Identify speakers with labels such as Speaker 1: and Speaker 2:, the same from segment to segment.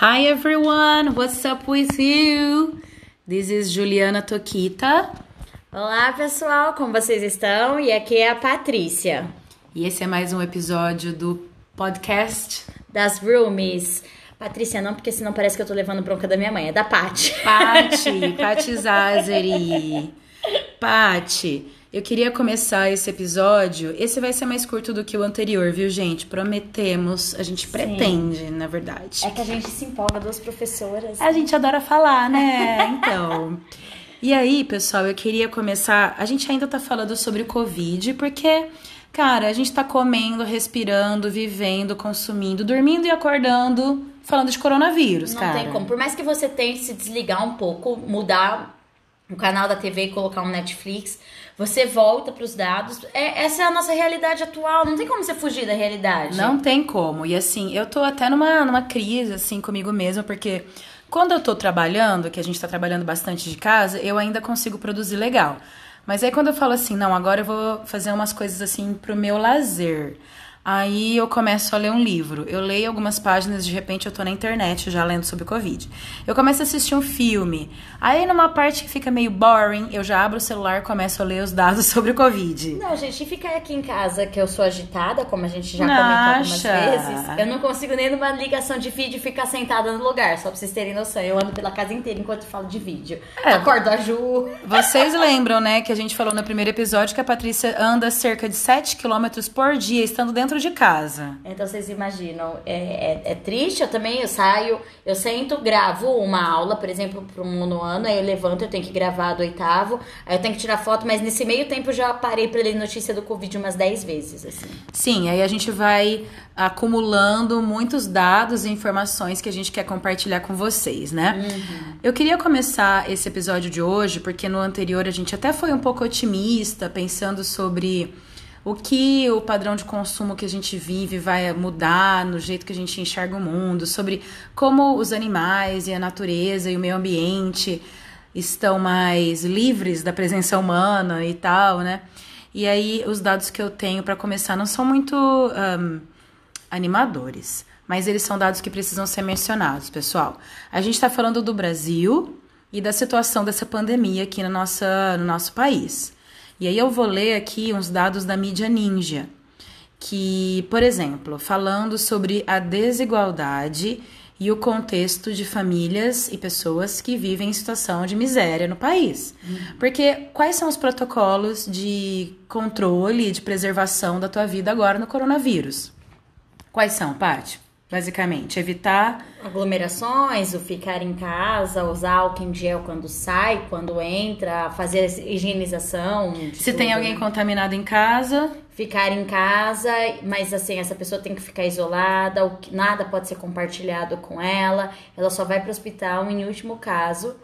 Speaker 1: Hi everyone, what's up with you? This is Juliana Toquita.
Speaker 2: Olá pessoal, como vocês estão? E aqui é a Patrícia.
Speaker 1: E esse é mais um episódio do podcast
Speaker 2: das Roomies. Patrícia não, porque senão parece que eu tô levando bronca da minha mãe, é da Pati.
Speaker 1: Pati, Pati Zazeri. Pati, eu queria começar esse episódio. Esse vai ser mais curto do que o anterior, viu, gente? Prometemos, a gente pretende, Sim. na verdade.
Speaker 2: É que a gente se empolga, duas professoras.
Speaker 1: A gente adora falar, né? Então. e aí, pessoal, eu queria começar. A gente ainda tá falando sobre o Covid, porque. Cara, a gente tá comendo, respirando, vivendo, consumindo, dormindo e acordando, falando de coronavírus,
Speaker 2: Não
Speaker 1: cara.
Speaker 2: Não tem como. Por mais que você tente se desligar um pouco, mudar o canal da TV e colocar um Netflix, você volta para os dados. É, essa é a nossa realidade atual. Não tem como você fugir da realidade.
Speaker 1: Não tem como. E assim, eu tô até numa, numa crise, assim, comigo mesma, porque quando eu tô trabalhando, que a gente tá trabalhando bastante de casa, eu ainda consigo produzir legal. Mas aí quando eu falo assim, não, agora eu vou fazer umas coisas assim pro meu lazer. Aí eu começo a ler um livro. Eu leio algumas páginas, de repente eu tô na internet já lendo sobre Covid. Eu começo a assistir um filme. Aí numa parte que fica meio boring, eu já abro o celular e começo a ler os dados sobre o Covid.
Speaker 2: Não, gente, ficar aqui em casa que eu sou agitada, como a gente já comentou algumas vezes, eu não consigo nem numa ligação de vídeo ficar sentada no lugar, só pra vocês terem noção. Eu ando pela casa inteira enquanto falo de vídeo. É, Acordo a Ju.
Speaker 1: Vocês lembram, né, que a gente falou no primeiro episódio que a Patrícia anda cerca de 7 quilômetros por dia estando dentro dentro de casa.
Speaker 2: Então vocês imaginam, é, é, é, triste, eu também eu saio, eu sento, gravo uma aula, por exemplo, para um no ano, aí eu levanto, eu tenho que gravar do oitavo, aí eu tenho que tirar foto, mas nesse meio tempo eu já parei para ler notícia do Covid umas 10 vezes, assim.
Speaker 1: Sim, aí a gente vai acumulando muitos dados e informações que a gente quer compartilhar com vocês, né? Uhum. Eu queria começar esse episódio de hoje, porque no anterior a gente até foi um pouco otimista, pensando sobre o que o padrão de consumo que a gente vive vai mudar no jeito que a gente enxerga o mundo, sobre como os animais e a natureza e o meio ambiente estão mais livres da presença humana e tal, né? E aí os dados que eu tenho para começar não são muito um, animadores, mas eles são dados que precisam ser mencionados, pessoal. A gente está falando do Brasil e da situação dessa pandemia aqui no, nossa, no nosso país. E aí eu vou ler aqui uns dados da mídia ninja, que, por exemplo, falando sobre a desigualdade e o contexto de famílias e pessoas que vivem em situação de miséria no país. Uhum. Porque quais são os protocolos de controle e de preservação da tua vida agora no coronavírus? Quais são, Paty? Basicamente, evitar
Speaker 2: aglomerações, o ficar em casa, usar álcool em gel quando sai, quando entra, fazer higienização.
Speaker 1: Se tudo, tem alguém contaminado em casa,
Speaker 2: ficar em casa, mas assim, essa pessoa tem que ficar isolada, nada pode ser compartilhado com ela, ela só vai para o hospital em último caso.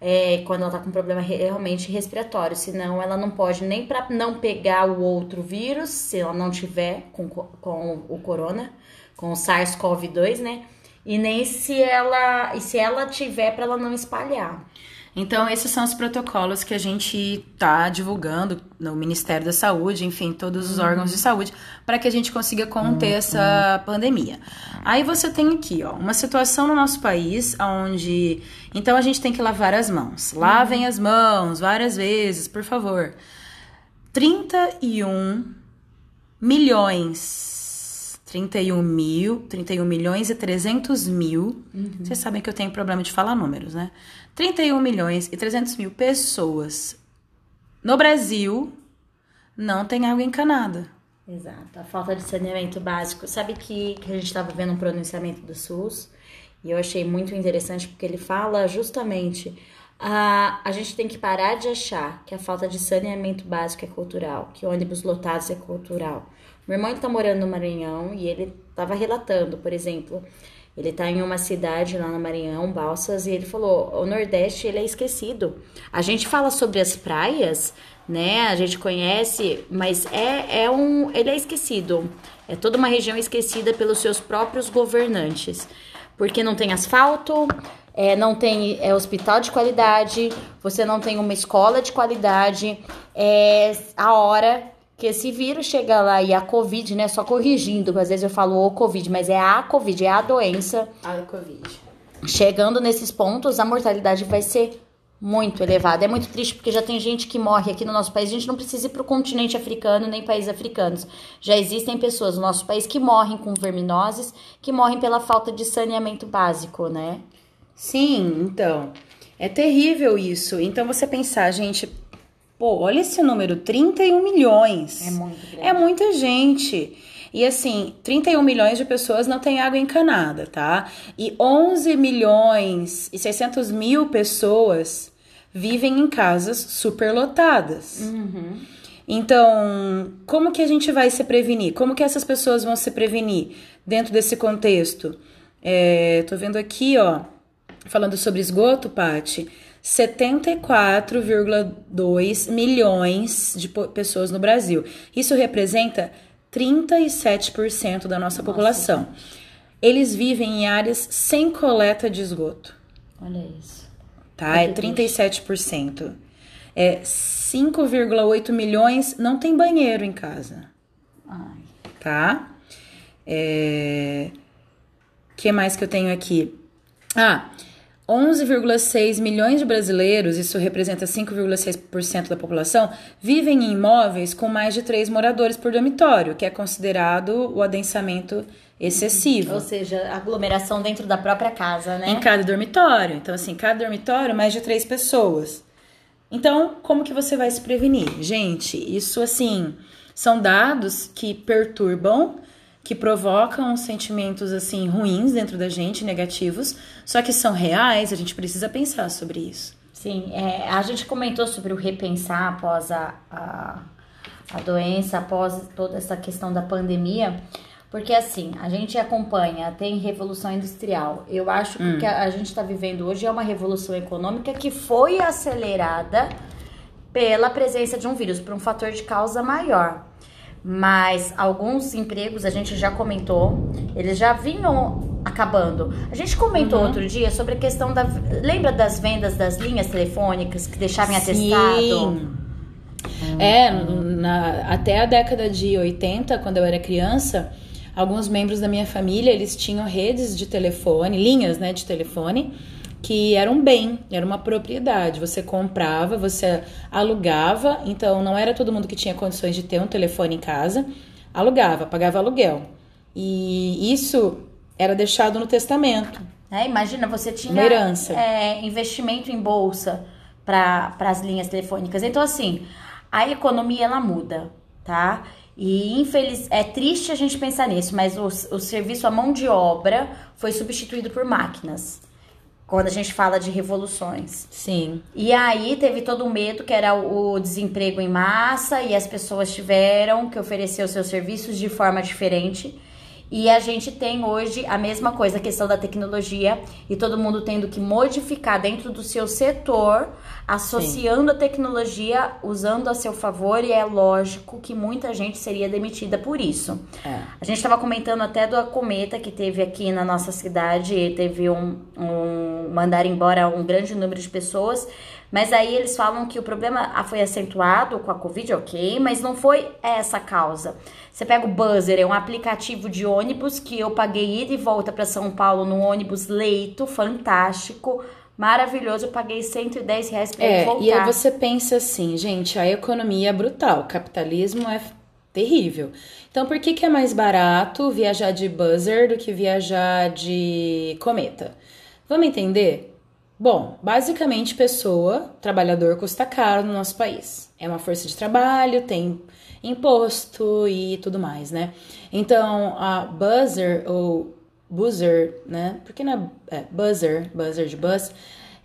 Speaker 2: É, quando ela tá com problema realmente respiratório, senão ela não pode nem para não pegar o outro vírus, se ela não tiver com, com o corona, com o SARS-CoV-2, né? E nem se ela, e se ela tiver para ela não espalhar.
Speaker 1: Então, esses são os protocolos que a gente está divulgando no Ministério da Saúde, enfim, todos os uhum. órgãos de saúde, para que a gente consiga conter uhum. essa pandemia. Aí você tem aqui, ó, uma situação no nosso país onde. Então, a gente tem que lavar as mãos. Lavem uhum. as mãos várias vezes, por favor. 31 milhões 31 mil, 31 milhões e 300 mil. Uhum. Vocês sabem que eu tenho problema de falar números, né? 31 milhões e 300 mil pessoas no Brasil não tem água encanada.
Speaker 2: Exato. A falta de saneamento básico. Sabe que, que a gente estava vendo um pronunciamento do SUS e eu achei muito interessante porque ele fala justamente a, a gente tem que parar de achar que a falta de saneamento básico é cultural, que ônibus lotados é cultural meu irmão está morando no Maranhão e ele estava relatando, por exemplo, ele está em uma cidade lá no Maranhão, Balsas, e ele falou: o Nordeste ele é esquecido. A gente fala sobre as praias, né? A gente conhece, mas é, é um, ele é esquecido. É toda uma região esquecida pelos seus próprios governantes, porque não tem asfalto, é, não tem é, hospital de qualidade, você não tem uma escola de qualidade, é a hora que esse vírus chega lá e a Covid, né? Só corrigindo, às vezes eu falo o Covid, mas é a Covid, é a doença.
Speaker 1: A Covid.
Speaker 2: chegando nesses pontos, a mortalidade vai ser muito elevada. É muito triste porque já tem gente que morre aqui no nosso país. A gente não precisa ir para o continente africano nem países africanos. Já existem pessoas no nosso país que morrem com verminoses, que morrem pela falta de saneamento básico, né?
Speaker 1: Sim, então. É terrível isso. Então você pensar, gente, pô, olha esse número, 31 milhões.
Speaker 2: É muito grande.
Speaker 1: É muita gente. E assim, 31 milhões de pessoas não têm água encanada, tá? E 11 milhões e 600 mil pessoas vivem em casas superlotadas.
Speaker 2: Uhum.
Speaker 1: Então, como que a gente vai se prevenir? Como que essas pessoas vão se prevenir dentro desse contexto? É, tô vendo aqui, ó, falando sobre esgoto, Pati, 74,2 milhões de pessoas no Brasil. Isso representa 37% da nossa, nossa população. Eles vivem em áreas sem coleta de esgoto.
Speaker 2: Olha isso.
Speaker 1: Tá? É 37%. É 5,8 milhões não tem banheiro em casa.
Speaker 2: Ai.
Speaker 1: Tá? É... que mais que eu tenho aqui? Ah, 11,6 milhões de brasileiros, isso representa 5,6% da população, vivem em imóveis com mais de três moradores por dormitório, que é considerado o adensamento excessivo.
Speaker 2: Ou seja, aglomeração dentro da própria casa, né?
Speaker 1: Em cada dormitório. Então, assim, cada dormitório, mais de três pessoas. Então, como que você vai se prevenir? Gente, isso, assim, são dados que perturbam que provocam sentimentos assim ruins dentro da gente, negativos, só que são reais, a gente precisa pensar sobre isso.
Speaker 2: Sim, é, a gente comentou sobre o repensar após a, a, a doença, após toda essa questão da pandemia, porque assim, a gente acompanha, tem revolução industrial. Eu acho que hum. o que a, a gente está vivendo hoje é uma revolução econômica que foi acelerada pela presença de um vírus, por um fator de causa maior mas alguns empregos a gente já comentou, eles já vinham acabando. A gente comentou uhum. outro dia sobre a questão da. Lembra das vendas das linhas telefônicas que deixavam Sim. atestado?
Speaker 1: É, na, até a década de 80, quando eu era criança, alguns membros da minha família, eles tinham redes de telefone, linhas, né, de telefone, que era um bem, era uma propriedade. Você comprava, você alugava, então não era todo mundo que tinha condições de ter um telefone em casa, alugava, pagava aluguel. E isso era deixado no testamento.
Speaker 2: É, imagina, você tinha. É, investimento em bolsa para as linhas telefônicas. Então, assim, a economia ela muda, tá? E infeliz, é triste a gente pensar nisso, mas o, o serviço, a mão de obra foi substituído por máquinas quando a gente fala de revoluções.
Speaker 1: Sim.
Speaker 2: E aí teve todo o medo que era o desemprego em massa e as pessoas tiveram que oferecer os seus serviços de forma diferente. E a gente tem hoje a mesma coisa, a questão da tecnologia e todo mundo tendo que modificar dentro do seu setor, associando Sim. a tecnologia, usando a seu favor, e é lógico que muita gente seria demitida por isso.
Speaker 1: É.
Speaker 2: A gente estava comentando até do cometa que teve aqui na nossa cidade, teve um, um mandar embora um grande número de pessoas. Mas aí eles falam que o problema foi acentuado com a Covid, ok, mas não foi essa a causa. Você pega o Buzzer, é um aplicativo de ônibus que eu paguei ida e volta para São Paulo no ônibus leito, fantástico, maravilhoso. Eu paguei 110 reais para
Speaker 1: é,
Speaker 2: voltar.
Speaker 1: E aí você pensa assim, gente, a economia é brutal, o capitalismo é terrível. Então, por que, que é mais barato viajar de Buzzer do que viajar de cometa? Vamos entender? Bom, basicamente, pessoa, trabalhador custa caro no nosso país. É uma força de trabalho, tem imposto e tudo mais, né? Então, a buzzer ou buzzer, né? Porque não é, é buzzer, buzzer de bus,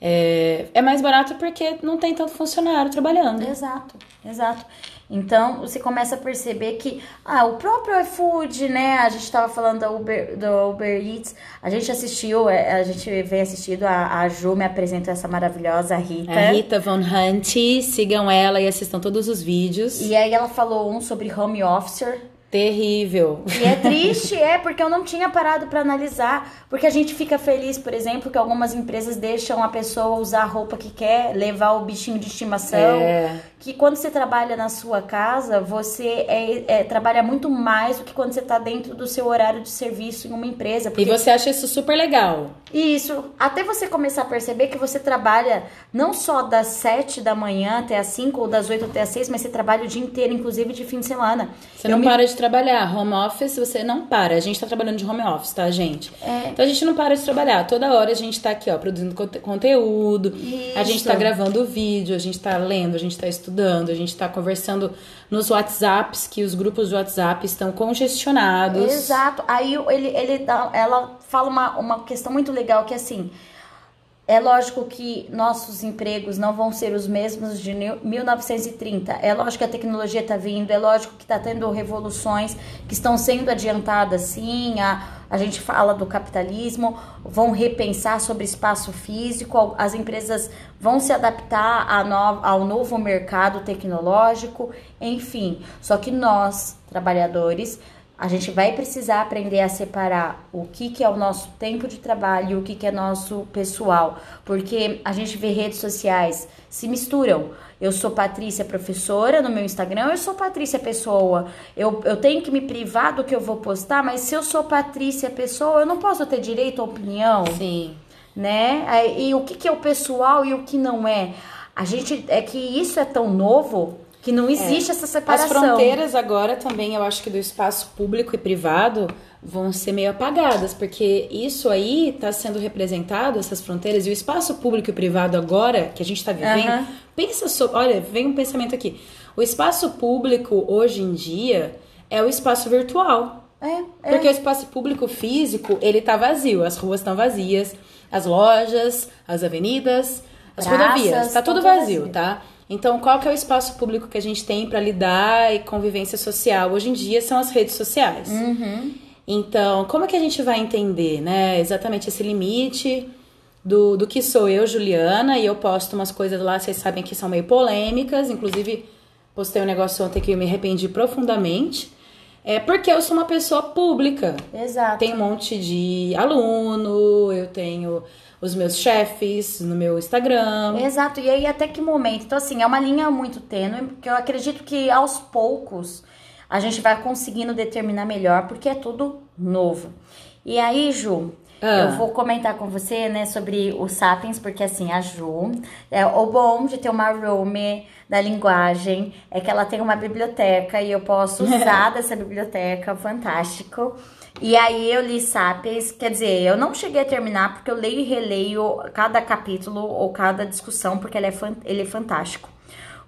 Speaker 1: é, é mais barato porque não tem tanto funcionário trabalhando.
Speaker 2: Exato, exato. Então você começa a perceber que ah, o próprio iFood, né? A gente estava falando do Uber, do Uber Eats, a gente assistiu, é, a gente vem assistindo, a, a Ju me apresentou essa maravilhosa Rita.
Speaker 1: A Rita Von Hunt, sigam ela e assistam todos os vídeos.
Speaker 2: E aí ela falou um sobre home officer,
Speaker 1: Terrível.
Speaker 2: E é triste, é, porque eu não tinha parado para analisar. Porque a gente fica feliz, por exemplo, que algumas empresas deixam a pessoa usar a roupa que quer, levar o bichinho de estimação.
Speaker 1: É.
Speaker 2: Que quando você trabalha na sua casa, você é, é, trabalha muito mais do que quando você tá dentro do seu horário de serviço em uma empresa.
Speaker 1: Porque... E você acha isso super legal.
Speaker 2: Isso, até você começar a perceber que você trabalha não só das 7 da manhã até as 5 ou das 8 até as 6, mas você trabalha o dia inteiro, inclusive de fim de semana.
Speaker 1: Você não me... para de trabalhar. Home office, você não para. A gente tá trabalhando de home office, tá, gente? É... Então a gente não para de trabalhar. Toda hora a gente tá aqui, ó, produzindo conteúdo. Isso. A gente tá gravando vídeo, a gente tá lendo, a gente tá estudando, a gente tá conversando nos WhatsApps, que os grupos de WhatsApp estão congestionados.
Speaker 2: Exato. Aí ele, ele dá, ela fala uma, uma questão muito legal que é assim. É lógico que nossos empregos não vão ser os mesmos de 1930. É lógico que a tecnologia está vindo, é lógico que está tendo revoluções que estão sendo adiantadas, sim. A, a gente fala do capitalismo, vão repensar sobre espaço físico, as empresas vão se adaptar no, ao novo mercado tecnológico, enfim. Só que nós, trabalhadores, a gente vai precisar aprender a separar o que, que é o nosso tempo de trabalho e o que, que é nosso pessoal, porque a gente vê redes sociais se misturam. Eu sou Patrícia professora no meu Instagram, eu sou Patrícia pessoa. Eu, eu tenho que me privar do que eu vou postar, mas se eu sou Patrícia pessoa, eu não posso ter direito à opinião.
Speaker 1: Sim.
Speaker 2: Né? E o que, que é o pessoal e o que não é. A gente é que isso é tão novo que não existe é. essa separação.
Speaker 1: As fronteiras agora também, eu acho que do espaço público e privado vão ser meio apagadas, porque isso aí está sendo representado, essas fronteiras, e o espaço público e privado agora, que a gente está vivendo, uhum. pensa sobre. Olha, vem um pensamento aqui. O espaço público hoje em dia é o espaço virtual.
Speaker 2: É, é.
Speaker 1: Porque o espaço público físico, ele tá vazio, as ruas estão vazias, as lojas, as avenidas, as Praças, rodovias, tá tudo vazio, vazio, tá? Então, qual que é o espaço público que a gente tem para lidar e convivência social? Hoje em dia são as redes sociais.
Speaker 2: Uhum.
Speaker 1: Então, como é que a gente vai entender, né, exatamente esse limite do, do que sou eu, Juliana, e eu posto umas coisas lá, vocês sabem que são meio polêmicas, inclusive postei um negócio ontem que eu me arrependi profundamente. É porque eu sou uma pessoa pública.
Speaker 2: Exato.
Speaker 1: Tem um monte de aluno, eu tenho os meus chefes no meu Instagram.
Speaker 2: Exato. E aí até que momento? Então assim, é uma linha muito tênue, que eu acredito que aos poucos a gente vai conseguindo determinar melhor, porque é tudo novo. E aí, Ju, ah. Eu vou comentar com você, né, sobre o Sapiens, porque assim, a Ju, é, o bom de ter uma Rome da linguagem é que ela tem uma biblioteca e eu posso usar dessa biblioteca, fantástico. E aí eu li Sapiens, quer dizer, eu não cheguei a terminar porque eu leio e releio cada capítulo ou cada discussão, porque ele é, ele é fantástico.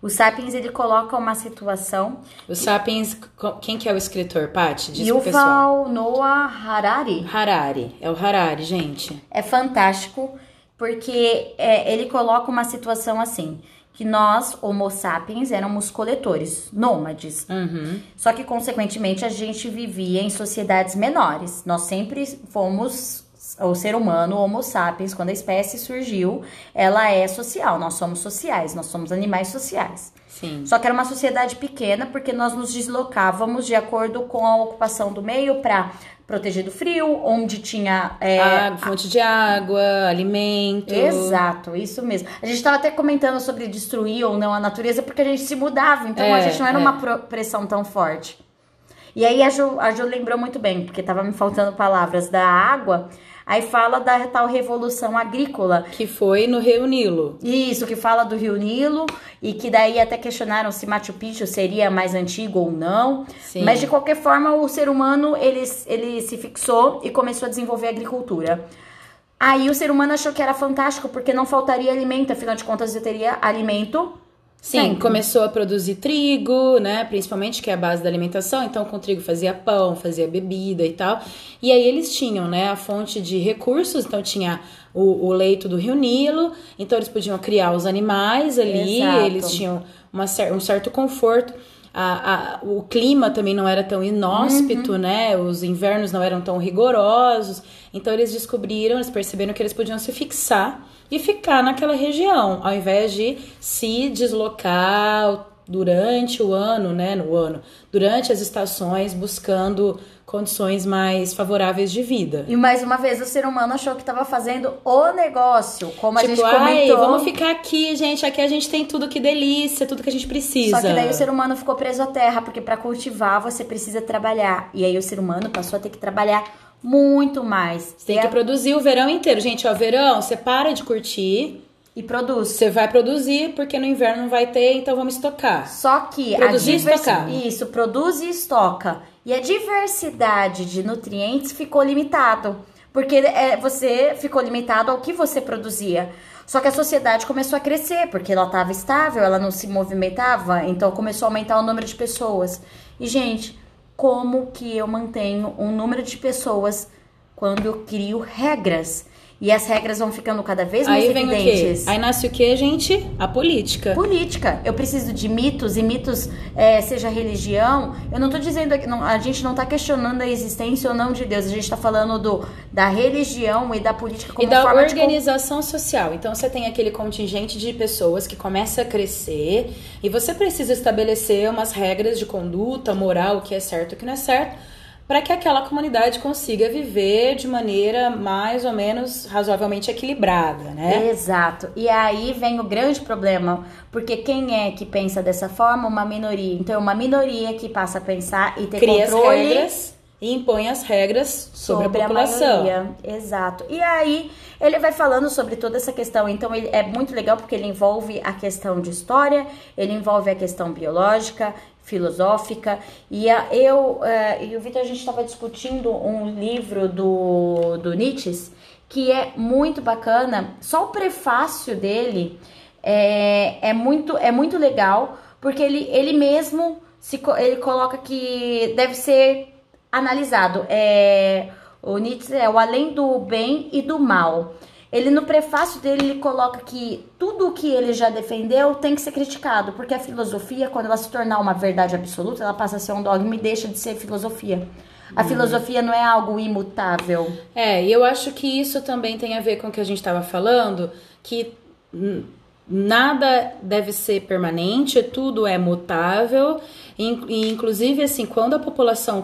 Speaker 2: O Sapiens, ele coloca uma situação...
Speaker 1: O Sapiens, quem que é o escritor, Paty?
Speaker 2: Diz Yuval Noah Harari.
Speaker 1: Harari, é o Harari, gente.
Speaker 2: É fantástico, porque é, ele coloca uma situação assim que nós, Homo sapiens, éramos coletores, nômades.
Speaker 1: Uhum.
Speaker 2: Só que, consequentemente, a gente vivia em sociedades menores. Nós sempre fomos. O ser humano, Homo sapiens, quando a espécie surgiu, ela é social. Nós somos sociais, nós somos animais sociais.
Speaker 1: Sim.
Speaker 2: Só que era uma sociedade pequena porque nós nos deslocávamos de acordo com a ocupação do meio para proteger do frio, onde tinha
Speaker 1: é, água, fonte de água, alimento.
Speaker 2: Exato, isso mesmo. A gente estava até comentando sobre destruir ou não a natureza porque a gente se mudava, então é, a gente não era é. uma pressão tão forte. E aí a Ju, a Ju lembrou muito bem, porque estava me faltando palavras da água. Aí fala da tal revolução agrícola.
Speaker 1: Que foi no Rio Nilo.
Speaker 2: Isso, que fala do Rio Nilo e que daí até questionaram se Machu Picchu seria mais antigo ou não.
Speaker 1: Sim.
Speaker 2: Mas de qualquer forma, o ser humano ele, ele se fixou e começou a desenvolver a agricultura. Aí o ser humano achou que era fantástico porque não faltaria alimento, afinal de contas eu teria alimento
Speaker 1: Sim, Sempre. começou a produzir trigo, né? Principalmente, que é a base da alimentação. Então, com trigo fazia pão, fazia bebida e tal. E aí eles tinham, né, a fonte de recursos. Então, tinha o, o leito do Rio Nilo. Então, eles podiam criar os animais ali. Exato. Eles tinham uma, um certo conforto. A, a, o clima também não era tão inóspito, uhum. né? Os invernos não eram tão rigorosos. Então, eles descobriram, eles perceberam que eles podiam se fixar e ficar naquela região, ao invés de se deslocar durante o ano, né, no ano, durante as estações, buscando condições mais favoráveis de vida.
Speaker 2: E mais uma vez o ser humano achou que estava fazendo o negócio, como tipo, a gente comentou.
Speaker 1: vamos ficar aqui, gente, aqui a gente tem tudo que delícia, tudo que a gente precisa.
Speaker 2: Só que daí o ser humano ficou preso à terra, porque para cultivar você precisa trabalhar. E aí o ser humano passou a ter que trabalhar Muito mais.
Speaker 1: Você tem que produzir o verão inteiro. Gente, ó, verão, você para de curtir.
Speaker 2: E produz.
Speaker 1: Você vai produzir, porque no inverno não vai ter, então vamos estocar.
Speaker 2: Só que
Speaker 1: Produzir
Speaker 2: a
Speaker 1: e estocar.
Speaker 2: Isso, produz e estoca. E a diversidade de nutrientes ficou limitado. Porque é, você ficou limitado ao que você produzia. Só que a sociedade começou a crescer, porque ela estava estável, ela não se movimentava, então começou a aumentar o número de pessoas. E, gente, como que eu mantenho um número de pessoas quando eu crio regras? E as regras vão ficando cada vez mais
Speaker 1: Aí
Speaker 2: evidentes.
Speaker 1: Aí nasce o quê, gente? A política.
Speaker 2: Política. Eu preciso de mitos e mitos, é, seja religião. Eu não tô dizendo que não- a gente não tá questionando a existência ou não de Deus. A gente tá falando do, da religião e da política como
Speaker 1: e da
Speaker 2: forma de
Speaker 1: organização social. Então você tem aquele contingente de pessoas que começa a crescer e você precisa estabelecer umas regras de conduta, moral, o que é certo e o que não é certo, para que aquela comunidade consiga viver de maneira mais ou menos razoavelmente equilibrada, né?
Speaker 2: Exato. E aí vem o grande problema, porque quem é que pensa dessa forma? Uma minoria. Então, é uma minoria que passa a pensar e ter
Speaker 1: Cria as
Speaker 2: controle
Speaker 1: regras e impõe as regras sobre, a população.
Speaker 2: maioria. Exato. E aí ele vai falando sobre toda essa questão. Então ele é muito legal porque ele envolve a questão de história, ele envolve a questão biológica, filosófica. E a- eu eh, e o Vitor a gente estava discutindo um livro do do Nietzsche que é muito bacana. Só o prefácio dele é, é muito é muito legal porque ele ele mesmo se ele coloca que deve ser analisado. É, o Nietzsche é o além do bem e do mal. Ele no prefácio dele ele coloca que tudo o que ele já defendeu tem que ser criticado, porque a filosofia, quando ela se tornar uma verdade absoluta, ela passa a ser um dogma e deixa de ser filosofia. A filosofia não é algo imutável.
Speaker 1: É, e eu acho que isso também tem a ver com o que a gente estava falando, que hum, nada deve ser permanente, tudo é mutável, e, inclusive assim, quando a população,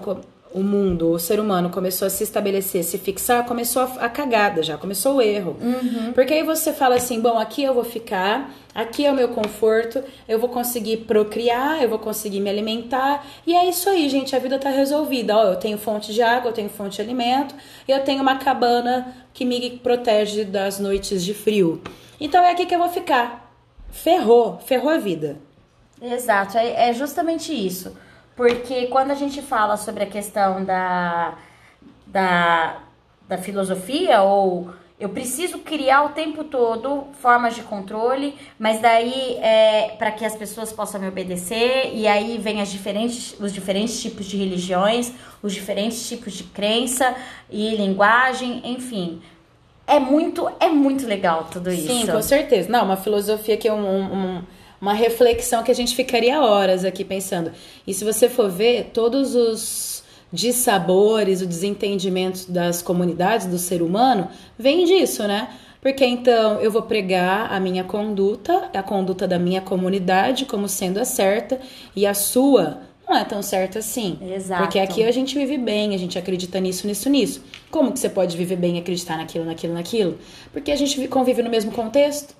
Speaker 1: o mundo, o ser humano começou a se estabelecer, se fixar, começou a, a cagada já, começou o erro. Porque aí você fala assim, bom, aqui eu vou ficar, aqui é o meu conforto, eu vou conseguir procriar, eu vou conseguir me alimentar, e é isso aí, gente, a vida tá resolvida. Ó, eu tenho fonte de água, eu tenho fonte de alimento, e eu tenho uma cabana que me protege das noites de frio. Então é aqui que eu vou ficar. Ferrou, ferrou a vida.
Speaker 2: Exato, é, é justamente isso. Porque quando a gente fala sobre a questão da, da, da filosofia, ou eu preciso criar o tempo todo formas de controle, mas daí é para que as pessoas possam me obedecer, e aí vem as diferentes, os diferentes tipos de religiões, os diferentes tipos de crença e linguagem, enfim. É muito, é muito legal tudo isso.
Speaker 1: Sim, com certeza. Não, uma filosofia que é um, um- uma reflexão que a gente ficaria horas aqui pensando. E se você for ver, todos os dissabores, o desentendimento das comunidades, do ser humano, vem disso, né? Porque então eu vou pregar a minha conduta, a conduta da minha comunidade como sendo a certa, e a sua não é tão certa assim.
Speaker 2: Exato.
Speaker 1: Porque aqui a gente vive bem, a gente acredita nisso, nisso, nisso. Como que você pode viver bem e acreditar naquilo, naquilo, naquilo? Porque a gente vi- convive no mesmo contexto.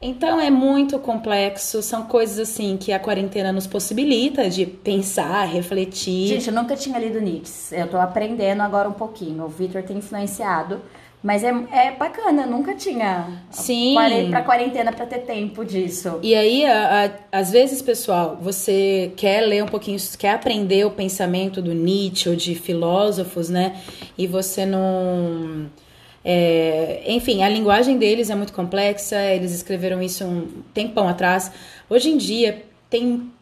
Speaker 1: Então é muito complexo, são coisas assim que a quarentena nos possibilita de pensar, refletir.
Speaker 2: Gente, eu nunca tinha lido Nietzsche. Eu tô aprendendo agora um pouquinho. O Victor tem influenciado. Mas é, é bacana, eu nunca tinha.
Speaker 1: Sim.
Speaker 2: Parei pra quarentena pra ter tempo disso.
Speaker 1: E aí, a- a- às vezes, pessoal, você quer ler um pouquinho, quer aprender o pensamento do Nietzsche ou de filósofos, né? E você não. É, enfim, a linguagem deles é muito complexa, eles escreveram isso um tempão atrás. Hoje em dia, tem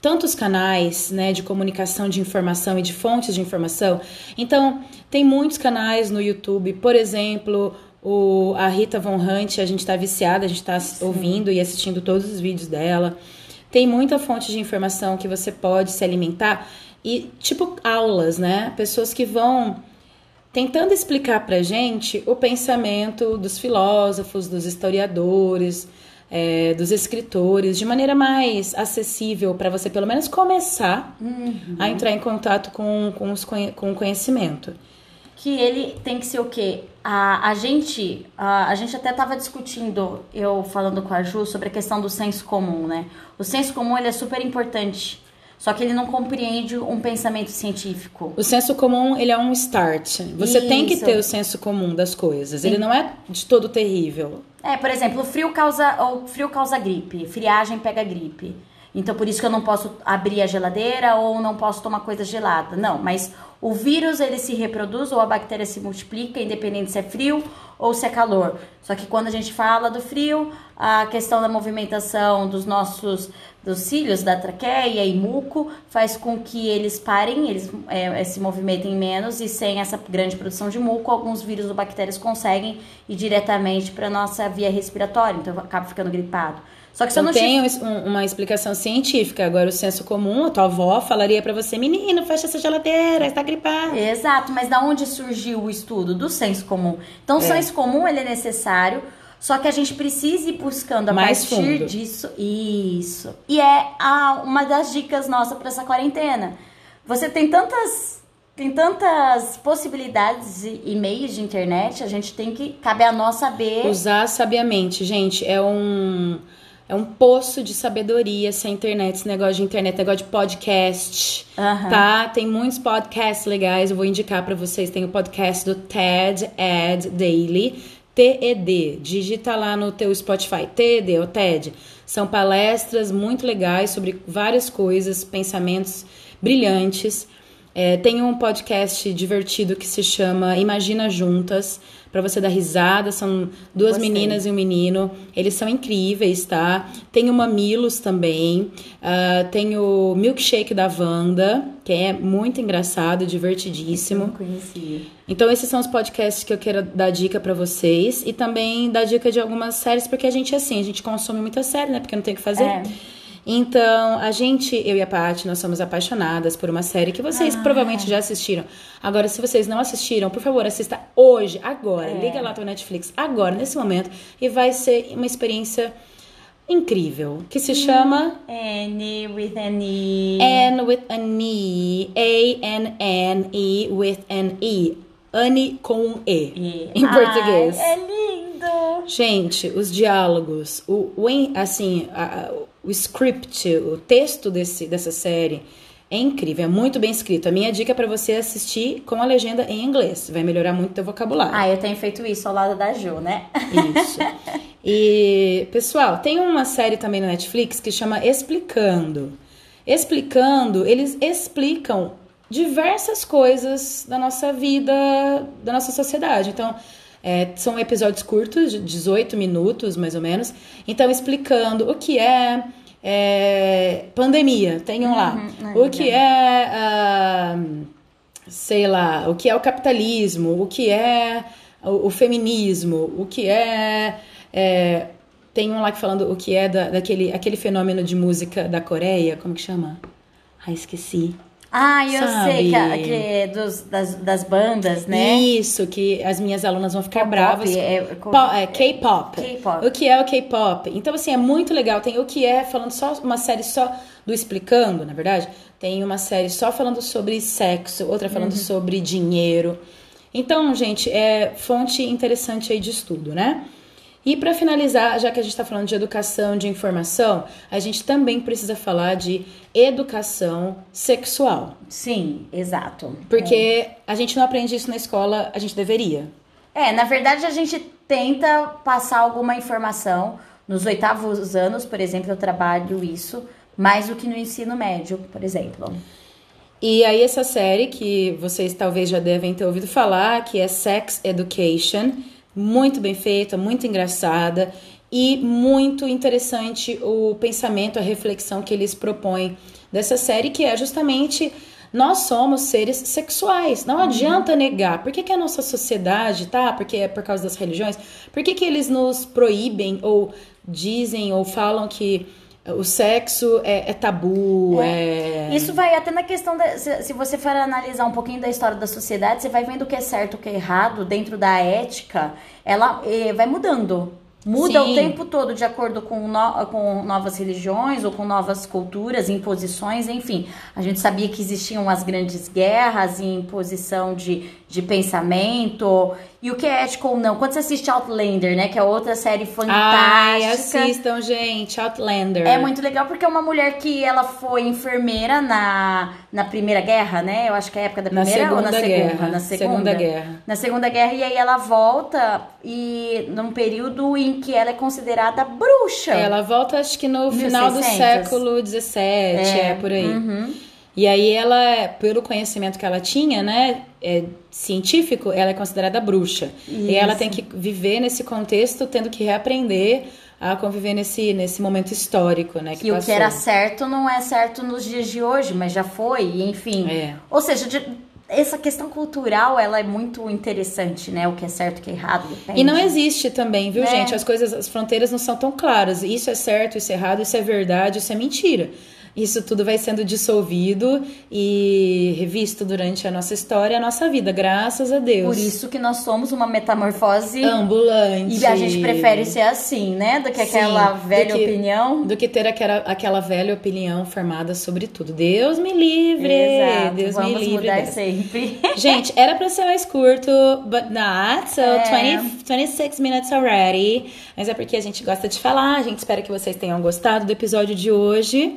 Speaker 1: tantos canais né, de comunicação de informação e de fontes de informação. Então, tem muitos canais no YouTube, por exemplo, o, a Rita Von Hunt, a gente está viciada, a gente está ouvindo e assistindo todos os vídeos dela. Tem muita fonte de informação que você pode se alimentar e, tipo, aulas, né? Pessoas que vão tentando explicar pra gente o pensamento dos filósofos, dos historiadores, é, dos escritores, de maneira mais acessível para você pelo menos começar a entrar em contato com, com, os, com o conhecimento.
Speaker 2: Que ele tem que ser o quê? A, a gente. A, a gente até tava discutindo, eu falando com a Ju, sobre a questão do senso comum, né? O senso comum ele é super importante. Só que ele não compreende um pensamento científico.
Speaker 1: O senso comum, ele é um start. Você Isso. tem que ter o senso comum das coisas. Sim. Ele não é de todo terrível.
Speaker 2: É, por exemplo, o frio causa, o frio causa gripe, friagem pega gripe. Então por isso que eu não posso abrir a geladeira ou não posso tomar coisa gelada. Não, mas o vírus ele se reproduz ou a bactéria se multiplica, independente se é frio ou se é calor. Só que quando a gente fala do frio, a questão da movimentação dos nossos dos cílios da traqueia e muco faz com que eles parem, eles é, se movimentem menos e sem essa grande produção de muco, alguns vírus ou bactérias conseguem ir diretamente para nossa via respiratória, então acaba ficando gripado.
Speaker 1: Só que se eu não tem uma explicação científica. Agora, o senso comum, a tua avó falaria para você: menino, fecha essa geladeira, está gripado.
Speaker 2: Exato, mas da onde surgiu o estudo? Do senso comum. Então, o é. senso comum ele é necessário, só que a gente precisa ir buscando a Mais partir fundo. disso. Isso. E é a, uma das dicas nossas para essa quarentena. Você tem tantas tem tantas possibilidades e meios de internet, a gente tem que cabe a nós saber
Speaker 1: usar sabiamente, gente. É um é um poço de sabedoria essa internet, esse negócio de internet, negócio de podcast, uhum. tá? Tem muitos podcasts legais, eu vou indicar para vocês. Tem o podcast do TED Ed Daily, TED. Digita lá no teu Spotify, TED ou TED. São palestras muito legais sobre várias coisas, pensamentos brilhantes. É, tem um podcast divertido que se chama Imagina Juntas para você dar risada. São duas Gostei. meninas e um menino. Eles são incríveis, tá? Tem o Mamilos também. Uh, tem o Milkshake da Wanda, que é muito engraçado, divertidíssimo.
Speaker 2: Não conhecia.
Speaker 1: Então, esses são os podcasts que eu quero dar dica para vocês. E também dar dica de algumas séries, porque a gente é assim, a gente consome muita série, né? Porque não tem o que fazer. É. Então, a gente, eu e a Paty, nós somos apaixonadas por uma série que vocês ah, provavelmente já assistiram. Agora, se vocês não assistiram, por favor, assista hoje, agora. É. Liga lá no Netflix, agora, nesse momento. E vai ser uma experiência incrível, que se chama
Speaker 2: Anne with an E.
Speaker 1: Anne with an E. A-N-N-E with an E. Anne com um E. e. Em Ai, português.
Speaker 2: É lindo!
Speaker 1: Gente, os diálogos, o, o assim, a, o script, o texto desse, dessa série é incrível, é muito bem escrito. A minha dica é para você assistir com a legenda em inglês, vai melhorar muito o teu vocabulário.
Speaker 2: Ah, eu tenho feito isso ao lado da Ju, né?
Speaker 1: Isso. E, pessoal, tem uma série também na Netflix que chama Explicando. Explicando, eles explicam diversas coisas da nossa vida, da nossa sociedade. Então, é, são episódios curtos, de 18 minutos mais ou menos. Então, explicando o que é, é pandemia, tenham lá. Uhum, o que é, uh, sei lá, o que é o capitalismo, o que é o, o feminismo, o que é, é. tem um lá que falando o que é da, daquele aquele fenômeno de música da Coreia, como que chama? Ah, esqueci.
Speaker 2: Ah, eu Sabe? sei que, que é dos, das, das bandas, né?
Speaker 1: Isso, que as minhas alunas vão ficar bravas. É, é K-pop.
Speaker 2: K-pop.
Speaker 1: O que é o K-pop? Então, assim, é muito legal. Tem o que é, falando só uma série só do Explicando, na verdade. Tem uma série só falando sobre sexo, outra falando uhum. sobre dinheiro. Então, gente, é fonte interessante aí de estudo, né? E para finalizar, já que a gente está falando de educação, de informação, a gente também precisa falar de educação sexual.
Speaker 2: Sim, exato.
Speaker 1: Porque é. a gente não aprende isso na escola, a gente deveria.
Speaker 2: É, na verdade a gente tenta passar alguma informação. Nos oitavos anos, por exemplo, eu trabalho isso, mais do que no ensino médio, por exemplo.
Speaker 1: E aí essa série que vocês talvez já devem ter ouvido falar, que é Sex Education, muito bem feita, muito engraçada e muito interessante o pensamento, a reflexão que eles propõem dessa série, que é justamente nós somos seres sexuais. Não uhum. adianta negar. Por que, que a nossa sociedade, tá? Porque é por causa das religiões. Por que, que eles nos proíbem ou dizem ou falam que o sexo é, é tabu, é...
Speaker 2: é... Isso vai até na questão da... Se, se, você for analisar um pouquinho da história da sociedade, você vai vendo o que é certo, o que é errado, dentro da ética, ela é, vai mudando. Muda Sim. o tempo todo de acordo com, no, com novas religiões ou com novas culturas, imposições, enfim. A gente sabia que existiam as grandes guerras e imposição de, de pensamento e o que é ético ou não. Quando você assiste Outlander, né, que é outra série fantástica.
Speaker 1: Ai, assistam, gente, Outlander.
Speaker 2: É muito legal porque é uma mulher que ela foi enfermeira na, na Primeira Guerra, né? Eu acho que é a época da
Speaker 1: Na
Speaker 2: Primeira ou na
Speaker 1: Segunda? Guerra.
Speaker 2: Na Segunda.
Speaker 1: Segunda Guerra.
Speaker 2: Na Segunda Guerra, e aí ela volta e num período em que ela é considerada bruxa.
Speaker 1: Ela volta, acho que no final do
Speaker 2: 1600.
Speaker 1: século XVII, é, por aí. E aí ela, pelo conhecimento que ela tinha, né, é, científico, ela é considerada bruxa. E ela tem que viver nesse contexto, tendo que reaprender a conviver nesse, nesse momento histórico, né, que
Speaker 2: E o que era certo não é certo nos dias de hoje, mas já foi, enfim.
Speaker 1: É.
Speaker 2: Ou seja, de- essa questão cultural, ela é muito interessante, né? O que é certo, o que é errado, depende.
Speaker 1: E não existe também, viu,
Speaker 2: É.
Speaker 1: gente? As coisas, as fronteiras não são tão claras. Isso é certo, isso é errado, isso é verdade, isso é mentira. Isso tudo vai sendo dissolvido e revisto durante a nossa história, a nossa vida, graças a Deus.
Speaker 2: Por isso que nós somos uma metamorfose
Speaker 1: ambulante.
Speaker 2: e a gente prefere ser assim, né? Do que
Speaker 1: Sim,
Speaker 2: aquela
Speaker 1: do
Speaker 2: velha
Speaker 1: que-
Speaker 2: opinião.
Speaker 1: do que ter aquela, aquela velha opinião formada sobre tudo. Deus me livre,
Speaker 2: Exato,
Speaker 1: Deus
Speaker 2: vamos
Speaker 1: me livre.
Speaker 2: mudar sempre.
Speaker 1: Gente, era pra ser mais curto, but not. So,
Speaker 2: É.
Speaker 1: 20, 26 minutes already. Mas é porque a gente gosta de falar. A gente espera que vocês tenham gostado do episódio de hoje.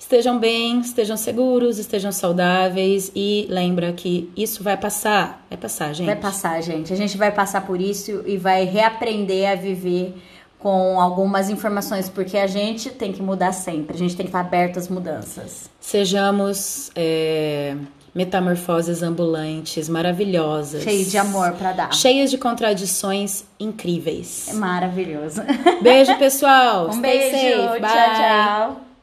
Speaker 1: Estejam bem, estejam seguros, estejam saudáveis. E lembra que isso vai passar. Vai passar, gente.
Speaker 2: Vai passar, gente. A gente vai passar por isso e vai reaprender a viver com algumas informações, porque a gente tem que mudar sempre. A gente tem que estar aberto às mudanças.
Speaker 1: Sejamos é, metamorfoses ambulantes, maravilhosas.
Speaker 2: Cheio de amor pra dar.
Speaker 1: Cheias de contradições incríveis.
Speaker 2: É maravilhoso.
Speaker 1: Beijo, pessoal.
Speaker 2: Um
Speaker 1: Stay
Speaker 2: beijo.
Speaker 1: safe.
Speaker 2: Tchau,
Speaker 1: Bye.
Speaker 2: tchau.